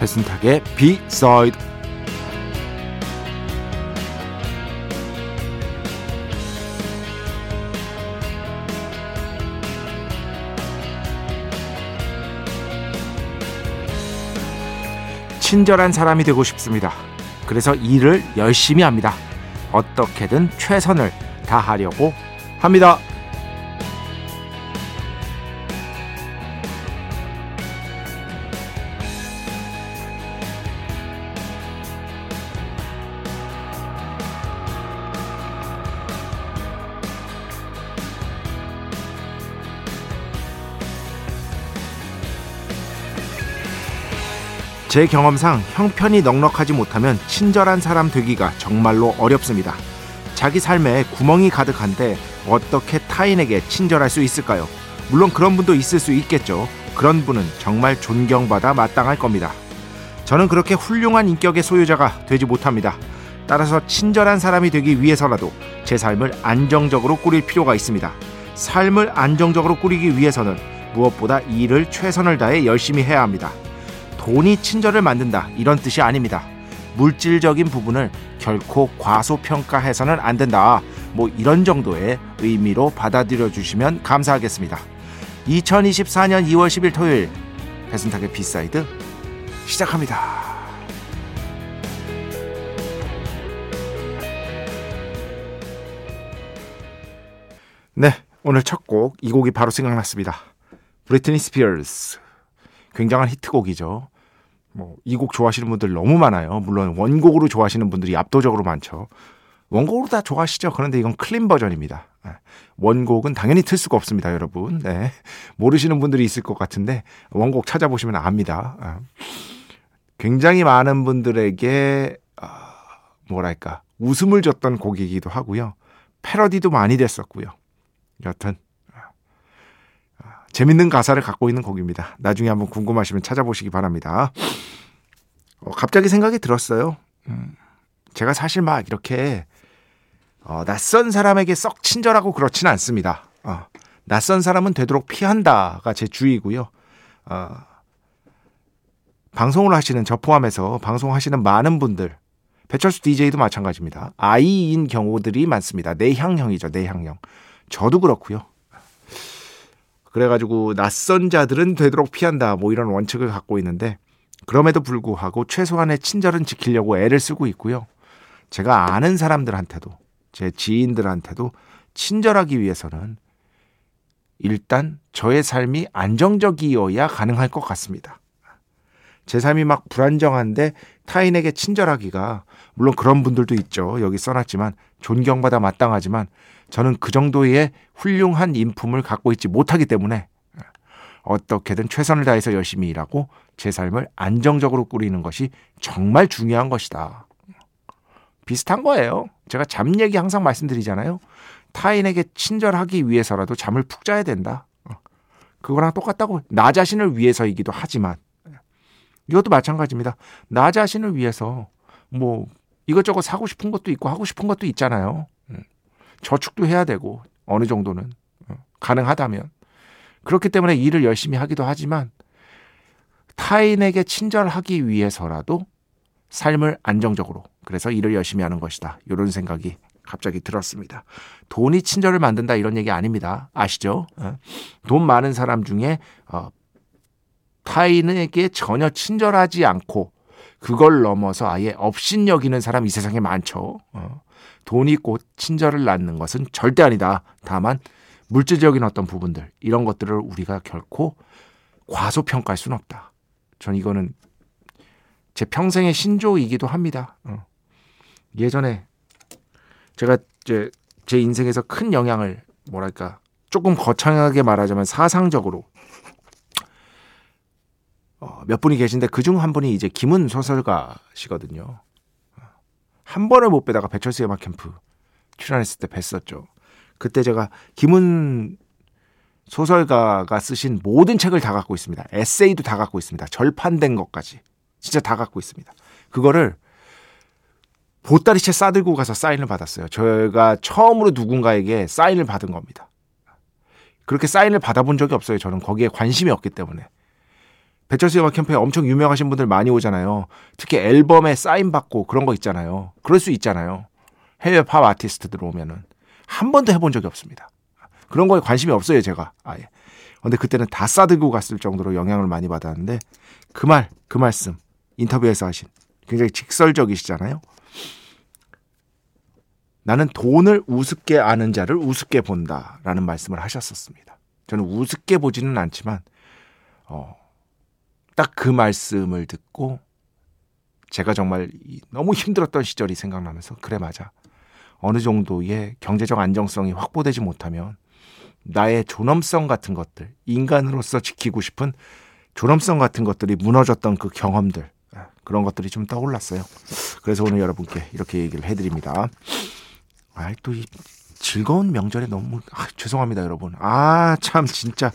배순탁의 비사이드 친절한 사람이 되고 싶습니다. 그래서 일을 열심히 합니다. 어떻게든 최선을 다하려고 합니다. 제 경험상 형편이 넉넉하지 못하면 친절한 사람 되기가 정말로 어렵습니다. 자기 삶에 구멍이 가득한데 어떻게 타인에게 친절할 수 있을까요? 물론 그런 분도 있을 수 있겠죠. 그런 분은 정말 존경받아 마땅할 겁니다. 저는 그렇게 훌륭한 인격의 소유자가 되지 못합니다. 따라서 친절한 사람이 되기 위해서라도 제 삶을 안정적으로 꾸릴 필요가 있습니다. 삶을 안정적으로 꾸리기 위해서는 무엇보다 일을 최선을 다해 열심히 해야 합니다. 돈이 친절을 만든다 이런 뜻이 아닙니다. 물질적인 부분을 결코 과소평가해서는 안 된다. 뭐 이런 정도의 의미로 받아들여 주시면 감사하겠습니다. 2024년 2월 10일 토요일 배순탁의 B side 시작합니다. 네, 오늘 첫 곡 이 곡이 바로 생각났습니다. 브리트니 스피어스 굉장한 히트곡이죠. 뭐 이 곡 좋아하시는 분들 너무 많아요. 물론 원곡으로 좋아하시는 분들이 압도적으로 많죠. 원곡으로 다 좋아하시죠. 그런데 이건 clean 버전입니다. 예. 원곡은 당연히 틀 수가 없습니다, 여러분. 네. 모르시는 분들이 있을 것 같은데 원곡 찾아보시면 압니다. 예. 굉장히 많은 분들에게 아, 뭐랄까 웃음을 줬던 곡이기도 하고요. 패러디도 많이 됐었고요. 여튼 재밌는 가사를 갖고 있는 곡입니다. 나중에 한번 궁금하시면 찾아보시기 바랍니다. 어, 갑자기 생각이 들었어요. 음, 제가 사실 막 이렇게 어, 낯선 사람에게 썩 친절하고 그렇진 않습니다. 어, 낯선 사람은 되도록 피한다가 제 주의고요. 어, 방송을 하시는 저 포함해서 방송하시는 많은 분들 배철수 DJ도 마찬가지입니다. 아이인 경우들이 많습니다. 내향형이죠. 내향형. 저도 그렇고요. 그래가지고 낯선 자들은 되도록 피한다 뭐 이런 원칙을 갖고 있는데 그럼에도 불구하고 최소한의 친절은 지키려고 애를 쓰고 있고요. 제가 아는 사람들한테도 제 지인들한테도 친절하기 위해서는 일단 저의 삶이 안정적이어야 가능할 것 같습니다. 제 삶이 막 불안정한데 타인에게 친절하기가 물론 그런 분들도 있죠. 여기 써놨지만 존경받아 마땅하지만 저는 그 정도의 훌륭한 인품을 갖고 있지 못하기 때문에 어떻게든 최선을 다해서 열심히 일하고 제 삶을 안정적으로 꾸리는 것이 정말 중요한 것이다. 비슷한 거예요. 제가 잠 얘기 항상 말씀드리잖아요. 타인에게 친절하기 위해서라도 잠을 푹 자야 된다. 그거랑 똑같다고 나 자신을 위해서이기도 하지만 이것도 마찬가지입니다. 나 자신을 위해서 뭐 이것저것 사고 싶은 것도 있고 하고 싶은 것도 있잖아요. 저축도 해야 되고 어느 정도는 어, 가능하다면 그렇기 때문에 일을 열심히 하기도 하지만 타인에게 친절하기 위해서라도 삶을 안정적으로 그래서 일을 열심히 하는 것이다. 이런 생각이 갑자기 들었습니다. 돈이 친절을 만든다 이런 얘기 아닙니다. 아시죠? 어? 돈 많은 사람 중에 어, 타인에게 전혀 친절하지 않고 그걸 넘어서 아예 업신 여기는 사람 이 세상에 많죠. 돈이 곧 친절을 낳는 것은 절대 아니다. 다만 물질적인 어떤 부분들 이런 것들을 우리가 결코 과소평가할 수는 없다. 전 이거는 제 평생의 신조이기도 합니다. 어. 예전에 제가 이제 제 인생에서 큰 영향을 뭐랄까 조금 거창하게 말하자면 사상적으로 어, 몇 분이 계신데 그중 한 분이 이제 김은 소설가시거든요. 한 번을 못 빼다가 배철수의 음악 캠프 출연했을 때 뵀었죠. 그때 제가 김은 소설가가 쓰신 모든 책을 다 갖고 있습니다. 에세이도 다 갖고 있습니다. 절판된 것까지. 진짜 다 갖고 있습니다. 그거를 보따리채 싸들고 가서 사인을 받았어요. 저희가 처음으로 누군가에게 사인을 받은 겁니다. 그렇게 사인을 받아본 적이 없어요. 저는 거기에 관심이 없기 때문에. 배철수 음악 캠프에 엄청 유명하신 분들 많이 오잖아요. 특히 앨범에 사인 받고 그런 거 있잖아요. 그럴 수 있잖아요. 해외 팝 아티스트들 오면은 한 번도 해본 적이 없습니다. 그런 거에 관심이 없어요, 제가. 아예. 근데 그때는 다 싸들고 갔을 정도로 영향을 많이 받았는데 그 말, 그 말씀 인터뷰에서 하신 굉장히 직설적이시잖아요. 나는 돈을 우습게 아는 자를 우습게 본다라는 말씀을 하셨었습니다. 저는 우습게 보지는 않지만 어, 딱 그 말씀을 듣고 제가 정말 너무 힘들었던 시절이 생각나면서 그래 맞아. 어느 정도의 경제적 안정성이 확보되지 못하면 나의 존엄성 같은 것들, 인간으로서 지키고 싶은 존엄성 같은 것들이 무너졌던 그 경험들, 예, 그런 것들이 좀 떠올랐어요. 그래서 오늘 여러분께 이렇게 얘기를 해드립니다. 아, 또 이 즐거운 명절에 너무 아, 죄송합니다, 여러분. 아, 참 진짜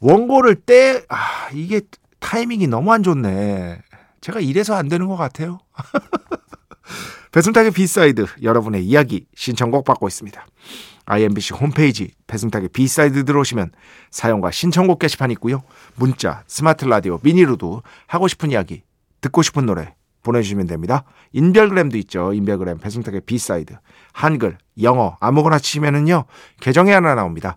원고를 때 아, 이게 타이밍이 너무 안 좋네. 제가 이래서 안 되는 것 같아요. 배순탁의 B side 여러분의 이야기 신청곡 받고 있습니다. IMBC 홈페이지 배순탁의 B side 들어오시면 사연과 신청곡 게시판 있고요. 문자, 스마트 라디오, 미니로도 하고 싶은 이야기, 듣고 싶은 노래 보내주시면 됩니다. 인별그램도 있죠. 인별그램 배순탁의 B side 한글, 영어 아무거나 치시면은요 계정에 하나 나옵니다.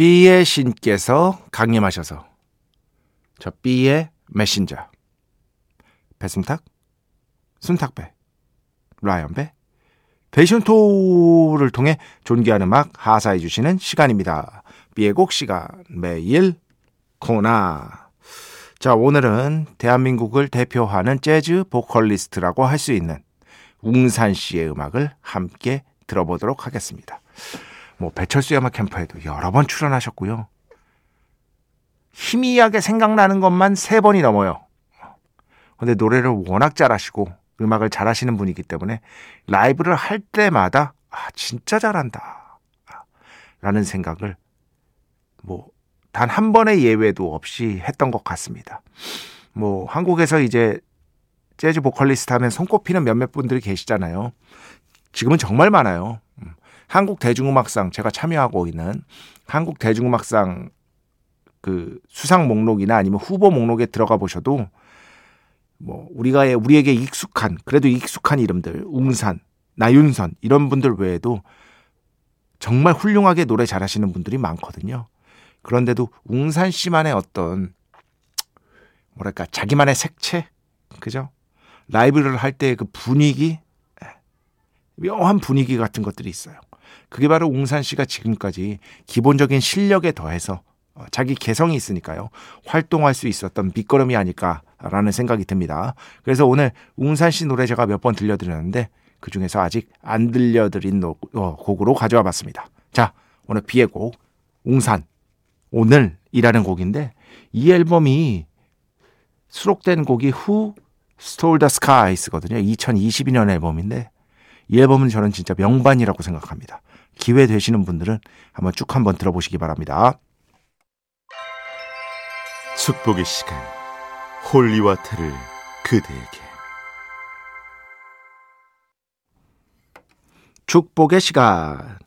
B의 신께서 강림하셔서 저 B의 메신저 배순탁, 순탁배, 라이언배, 베이션토를 통해 존귀한 음악 하사해 주시는 시간입니다. B의 곡 시간 매일 코나 자 오늘은 대한민국을 대표하는 재즈 보컬리스트라고 할 수 있는 웅산 씨의 음악을 함께 들어보도록 하겠습니다. 뭐 배철수의 음악 캠프에도 여러 번 출연하셨고요. 희미하게 생각나는 것만 세 번이 넘어요. 근데 노래를 워낙 잘하시고 음악을 잘하시는 분이기 때문에 라이브를 할 때마다 아 진짜 잘한다 라는 생각을 뭐 단 한 번의 예외도 없이 했던 것 같습니다. 뭐 한국에서 이제 재즈 보컬리스트 하면 손꼽히는 몇몇 분들이 계시잖아요. 지금은 정말 많아요. 음. 한국 대중음악상 제가 참여하고 있는 한국 대중음악상 그 수상 목록이나 아니면 후보 목록에 들어가 보셔도 뭐 우리가 우리에게 익숙한 그래도 익숙한 이름들 웅산, 나윤선 이런 분들 외에도 정말 훌륭하게 노래 잘하시는 분들이 많거든요. 그런데도 웅산 씨만의 어떤 뭐랄까 자기만의 색채 그죠? 라이브를 할 때 그 분위기 묘한 분위기 같은 것들이 있어요. 그게 바로 웅산 씨가 지금까지 기본적인 실력에 더해서 어, 자기 개성이 있으니까요. 활동할 수 있었던 밑거름이 아닐까라는 생각이 듭니다. 그래서 오늘 웅산 씨 노래 제가 몇 번 들려드렸는데 그 중에서 아직 안 들려드린 노, 어, 곡으로 가져와 봤습니다. 자, 오늘 비의 곡 웅산 오늘이라는 곡인데 이 앨범이 수록된 곡이 Who Stole the Skies거든요. 2022년 앨범인데 이 앨범은 저는 진짜 명반이라고 생각합니다. 기회 되시는 분들은 한번 쭉 한번 들어보시기 바랍니다. 축복의 시간 holy water를 그대에게 축복의 시간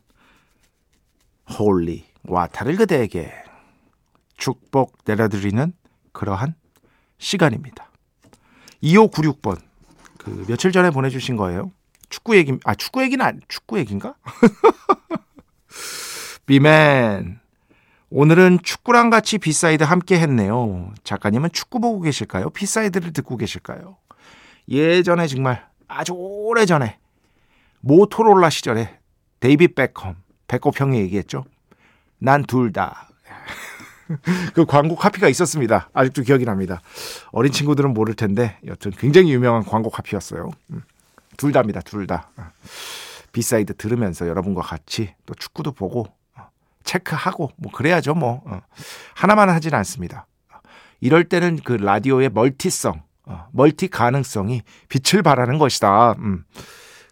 holy water를 그대에게 축복 내려드리는 그러한 시간입니다. 2596번 그 며칠 전에 보내주신 거예요. 축구 얘기 아 축구 얘기는 안 축구 얘기인가? 비맨 오늘은 축구랑 같이 B side 함께 했네요. 작가님은 축구 보고 계실까요? B side를 듣고 계실까요? 예전에 정말 아주 오래전에 Motorola 시절에 데이비드 베컴 베컴 형이 얘기했죠. 난 둘 다. 그 광고 카피가 있었습니다. 아직도 기억이 납니다. 어린 친구들은 모를 텐데 여튼 굉장히 유명한 광고 카피였어요. 음. 둘 다입니다. 둘 다. B side 들으면서 여러분과 같이 또 축구도 보고 체크하고 뭐 그래야죠 뭐 어. 하나만 하진 않습니다. 이럴 때는 그 라디오의 multi성, 어, multi 가능성이 빛을 발하는 것이다. 음.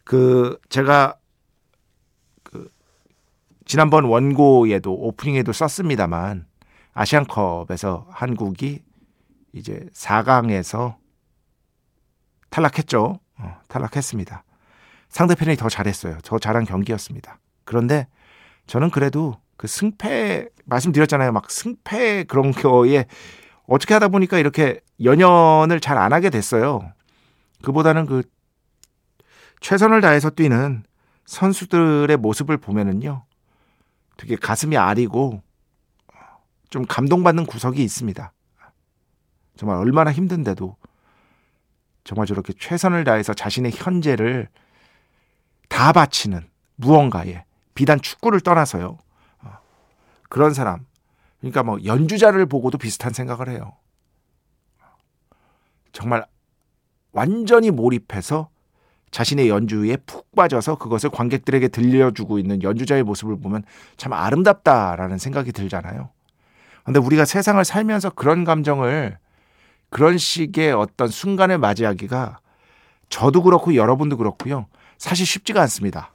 그 제가 그 지난번 원고에도 오프닝에도 썼습니다만 아시안컵에서 한국이 이제 4강에서 탈락했죠. 어, 탈락했습니다. 상대편이 더 잘했어요. 더 잘한 경기였습니다. 그런데 저는 그래도 그 승패 말씀드렸잖아요. 막 승패 그런 거에 어떻게 하다 보니까 이렇게 연연을 잘 안 하게 됐어요. 그보다는 그 최선을 다해서 뛰는 선수들의 모습을 보면은요. 되게 가슴이 아리고 좀 감동받는 구석이 있습니다. 정말 얼마나 힘든데도 정말 저렇게 최선을 다해서 자신의 현재를 다 바치는 무언가에 비단 축구를 떠나서요. 그런 사람. 그러니까 뭐 연주자를 보고도 비슷한 생각을 해요. 정말 완전히 몰입해서 자신의 연주에 푹 빠져서 그것을 관객들에게 들려주고 있는 연주자의 모습을 보면 참 아름답다라는 생각이 들잖아요. 근데 우리가 세상을 살면서 그런 감정을 그런 식의 어떤 순간을 맞이하기가 저도 그렇고 여러분도 그렇고요. 사실 쉽지가 않습니다.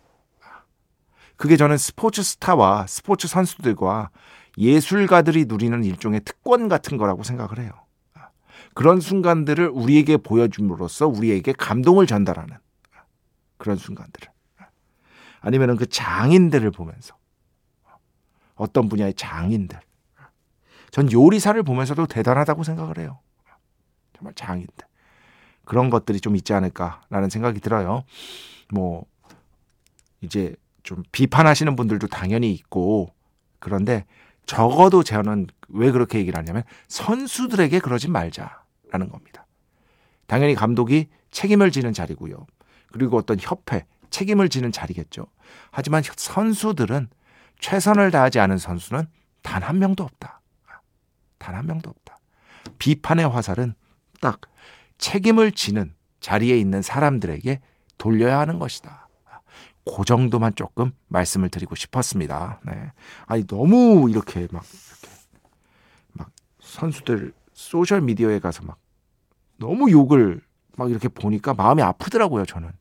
그게 저는 스포츠 스타와 스포츠 선수들과 예술가들이 누리는 일종의 특권 같은 거라고 생각을 해요. 그런 순간들을 우리에게 보여줌으로써 우리에게 감동을 전달하는 그런 순간들을. 아니면은 그 장인들을 보면서 어떤 분야의 장인들. 전 요리사를 보면서도 대단하다고 생각을 해요. 정말 장인들. 그런 것들이 좀 있지 않을까라는 생각이 들어요. 뭐 이제 좀 비판하시는 분들도 당연히 있고 그런데 적어도 저는 왜 그렇게 얘기를 하냐면 선수들에게 그러지 말자라는 겁니다. 당연히 감독이 책임을 지는 자리고요. 그리고 어떤 협회 책임을 지는 자리겠죠. 하지만 선수들은 최선을 다하지 않은 선수는 단 한 명도 없다. 단 한 명도 없다. 비판의 화살은 딱 책임을 지는 자리에 있는 사람들에게 돌려야 하는 것이다. 그 정도만 조금 말씀을 드리고 싶었습니다. 네. 아니 너무 이렇게 막 이렇게 막 선수들 소셜 미디어에 가서 막 너무 욕을 막 이렇게 보니까 마음이 아프더라고요. 저는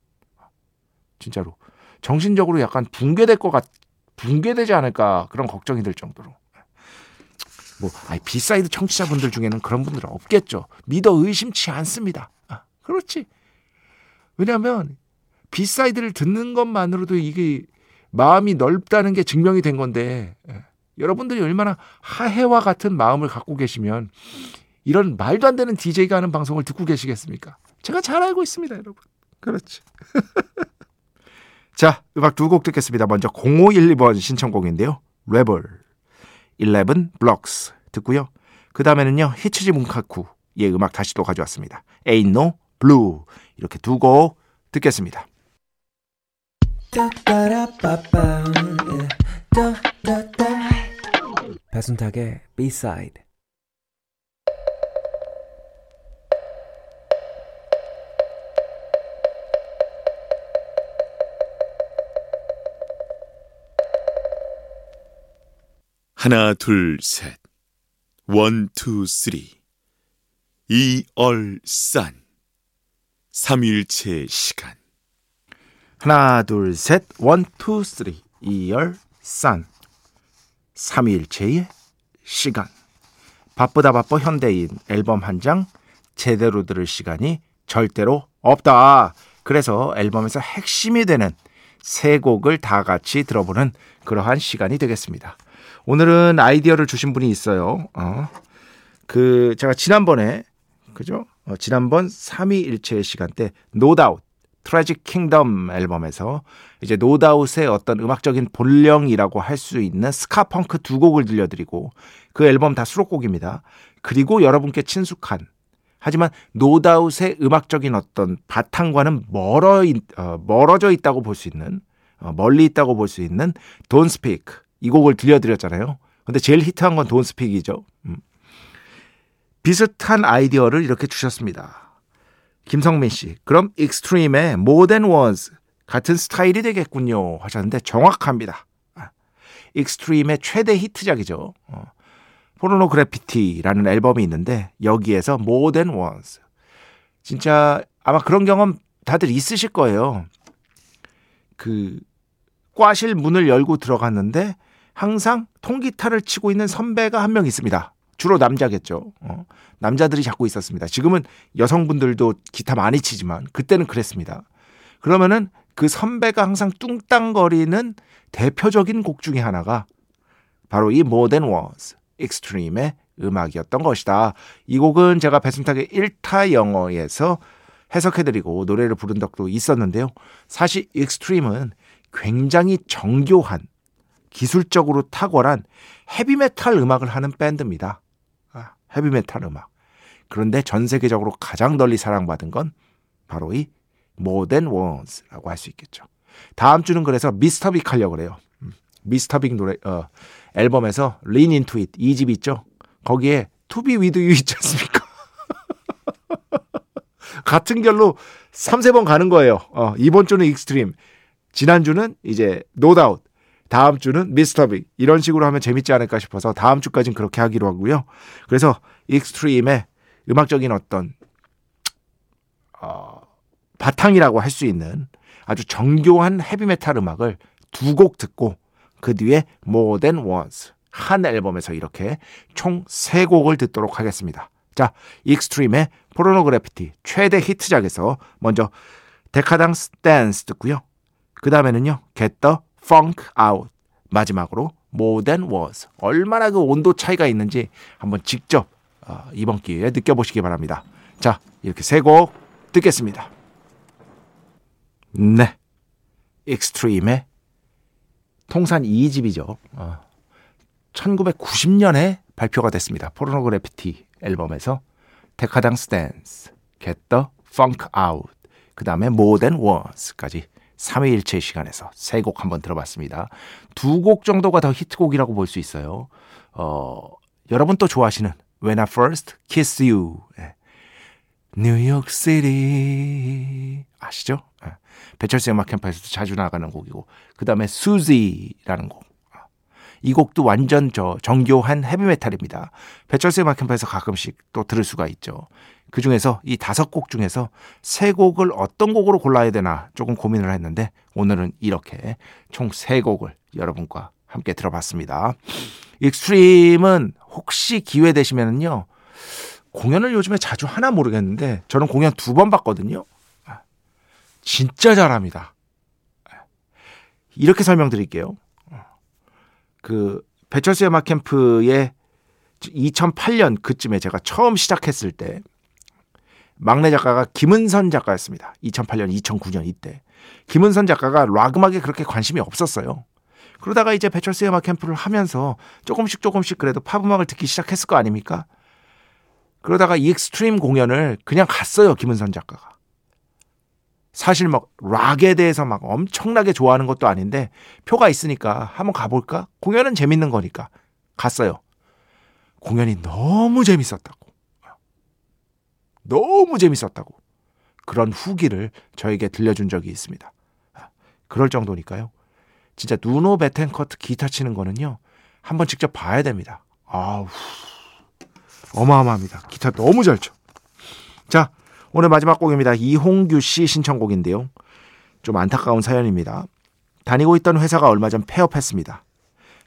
진짜로 정신적으로 약간 붕괴될 것 같, 붕괴되지 않을까 그런 걱정이 들 정도로. 뭐 아니 B side 청취자분들 중에는 그런 분들은 없겠죠. 믿어 의심치 않습니다. 아, 그렇지. 왜냐하면 B side를 듣는 것만으로도 이게 마음이 넓다는 게 증명이 된 건데 예. 여러분들이 얼마나 하해와 같은 마음을 갖고 계시면 이런 말도 안 되는 DJ가 하는 방송을 듣고 계시겠습니까? 제가 잘 알고 있습니다, 여러분. 그렇지. 자, 음악 두 곡 듣겠습니다. 먼저 0512번 신청곡인데요. 레벌 11 블럭스 듣고요. 그 다음에는요. 히치지 문카쿠의 음악 다시 또 가져왔습니다. Ain't No Blue 이렇게 두 곡 듣겠습니다. 배순탁의 B-side 하나 둘 셋. one, two, three. 一二三. 삼위일체 시간. 하나, 둘, 셋, one, two, three. 一二三. 삼위일체의 시간. 바쁘다 바빠 현대인 앨범 한 장 제대로 들을 시간이 절대로 없다. 그래서 앨범에서 핵심이 되는 세 곡을 다 같이 들어보는 그러한 시간이 되겠습니다. 오늘은 아이디어를 주신 분이 있어요. 어. 그 제가 지난번에 그죠? 어, 지난번 삼위일체의 시간 때 No Doubt Tragic Kingdom 앨범에서 이제 노다웃의 어떤 음악적인 본령이라고 할 수 있는 ska punk 두 곡을 들려드리고 그 앨범 다 수록곡입니다. 그리고 여러분께 친숙한 하지만 노다웃의 음악적인 어떤 바탕과는 멀어 어, 멀어져 있다고 볼 수 있는 어, 멀리 있다고 볼 수 있는 Speak 이 곡을 들려드렸잖아요. 근데 제일 히트한 건 Speak이죠. 음. 비슷한 아이디어를 이렇게 주셨습니다. 김성민 씨, 그럼 Extreme의 Than Words 같은 스타일이 되겠군요 하셨는데 정확합니다. Extreme의 최대 히트작이죠. 어. Pornograffitti라는 앨범이 있는데 여기에서 Than Words 진짜 아마 그런 경험 다들 있으실 거예요. 그 꽈실 문을 열고 들어갔는데 항상 통기타를 치고 있는 선배가 한 명 있습니다. 주로 남자겠죠. 어. 남자들이 잡고 있었습니다. 지금은 여성분들도 기타 많이 치지만 그때는 그랬습니다. 그러면은 그 선배가 항상 뚱땅거리는 대표적인 곡 중에 하나가 바로 이 Than Was Extreme의 음악이었던 것이다. 이 곡은 제가 배순탁의 1타 영어에서 해석해드리고 노래를 부른 적도 있었는데요. 사실 Extreme은 굉장히 정교한 기술적으로 탁월한 헤비메탈 음악을 하는 밴드입니다. 헤비메탈 음악. 그런데 전 세계적으로 가장 널리 사랑받은 건 바로 이 More Ones라고 할 수 있겠죠. 다음 주는 그래서 Mr. Big 하려고 그래요. 음, Mr. Big 노래 어, 앨범에서 Into It 2집 있죠. 거기에 Be With You 있지 않습니까? 같은 결로 3, 4번 가는 거예요. 어, 이번 주는 Extreme, 지난주는 이제 No Doubt, 다음 주는 Mr. Big 이런 식으로 하면 재밌지 않을까 싶어서 다음 주까지는 그렇게 하기로 하고요. 그래서 Extreme의 음악적인 어떤 어, 바탕이라고 할 수 있는 아주 정교한 헤비메탈 음악을 두 곡 듣고 그 뒤에 More Than Words 한 앨범에서 이렇게 총 세 곡을 듣도록 하겠습니다. 자, Extreme의 Pornograffitti 최대 히트작에서 먼저 Decadence Dance 듣고요. 그 다음에는요, the Funk Out 마지막으로 More Than Words 얼마나 그 온도 차이가 있는지 한번 직접 어, 이번 기회에 느껴보시기 바랍니다. 자, 이렇게 세 곡 듣겠습니다. 네, Extreme의 통산 2집이죠. 어, 1990년에 발표가 됐습니다. Pornograffitti 앨범에서 Dance, Get the Funk Out, 그 다음에 Than Words까지 삼위일체 시간에서 세 곡 한번 들어봤습니다. 두 곡 정도가 더 히트곡이라고 볼 수 있어요. 어, 여러분 또 좋아하시는 When I First Kiss You. 예. 뉴욕 시리 아시죠? 예. 배철수 음악 캠프에서도 자주 나가는 곡이고 그 다음에 수지라는 곡. 이 곡도 완전 저 정교한 헤비메탈입니다. 배철수 음악 캠프에서 가끔씩 또 들을 수가 있죠. 그 중에서 이 다섯 곡 중에서 세 곡을 어떤 곡으로 골라야 되나 조금 고민을 했는데 오늘은 이렇게 총 세 곡을 여러분과 함께 들어봤습니다. Extreme은 혹시 기회 되시면은요 공연을 요즘에 자주 하나 모르겠는데 저는 공연 두 번 봤거든요. 진짜 잘합니다. 이렇게 설명드릴게요. 그 배철수 음악 캠프의 2008년 그쯤에 제가 처음 시작했을 때 막내 작가가 김은선 작가였습니다. 2008년, 2009년 이때. 김은선 작가가 락 음악에 그렇게 관심이 없었어요. 그러다가 이제 배철수 음악 캠프를 하면서 조금씩 조금씩 그래도 팝 음악을 듣기 시작했을 거 아닙니까? 그러다가 이 Extreme 공연을 그냥 갔어요, 김은선 작가가. 사실 막 락에 대해서 막 엄청나게 좋아하는 것도 아닌데 표가 있으니까 한번 가볼까? 공연은 재밌는 거니까 갔어요. 공연이 너무 재밌었다고. 너무 재밌었다고 그런 후기를 저에게 들려준 적이 있습니다. 그럴 정도니까요. 진짜 누노 베텐커트 기타 치는 거는요. 한번 직접 봐야 됩니다. 아우 어마어마합니다. 기타 너무 잘 쳐. 자, 오늘 마지막 곡입니다. 이홍규 씨 신청곡인데요. 좀 안타까운 사연입니다. 다니고 있던 회사가 얼마 전 폐업했습니다.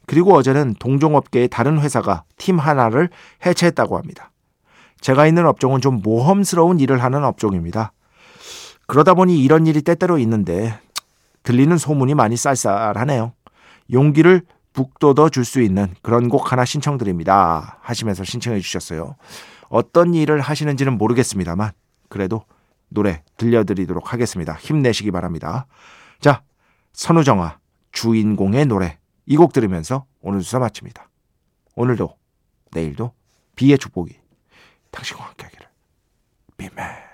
그리고 어제는 동종업계의 다른 회사가 팀 하나를 해체했다고 합니다. 제가 있는 업종은 좀 모험스러운 일을 하는 업종입니다. 그러다 보니 이런 일이 때때로 있는데 들리는 소문이 많이 쌀쌀하네요. 용기를 북돋워 줄 수 있는 그런 곡 하나 신청드립니다. 하시면서 신청해 주셨어요. 어떤 일을 하시는지는 모르겠습니다만 그래도 노래 들려드리도록 하겠습니다. 힘내시기 바랍니다. 자, 선우정아 주인공의 노래 이 곡 들으면서 오늘 수사 마칩니다. 오늘도 내일도 비의 축복이 당신과 함께 하기를. 비맨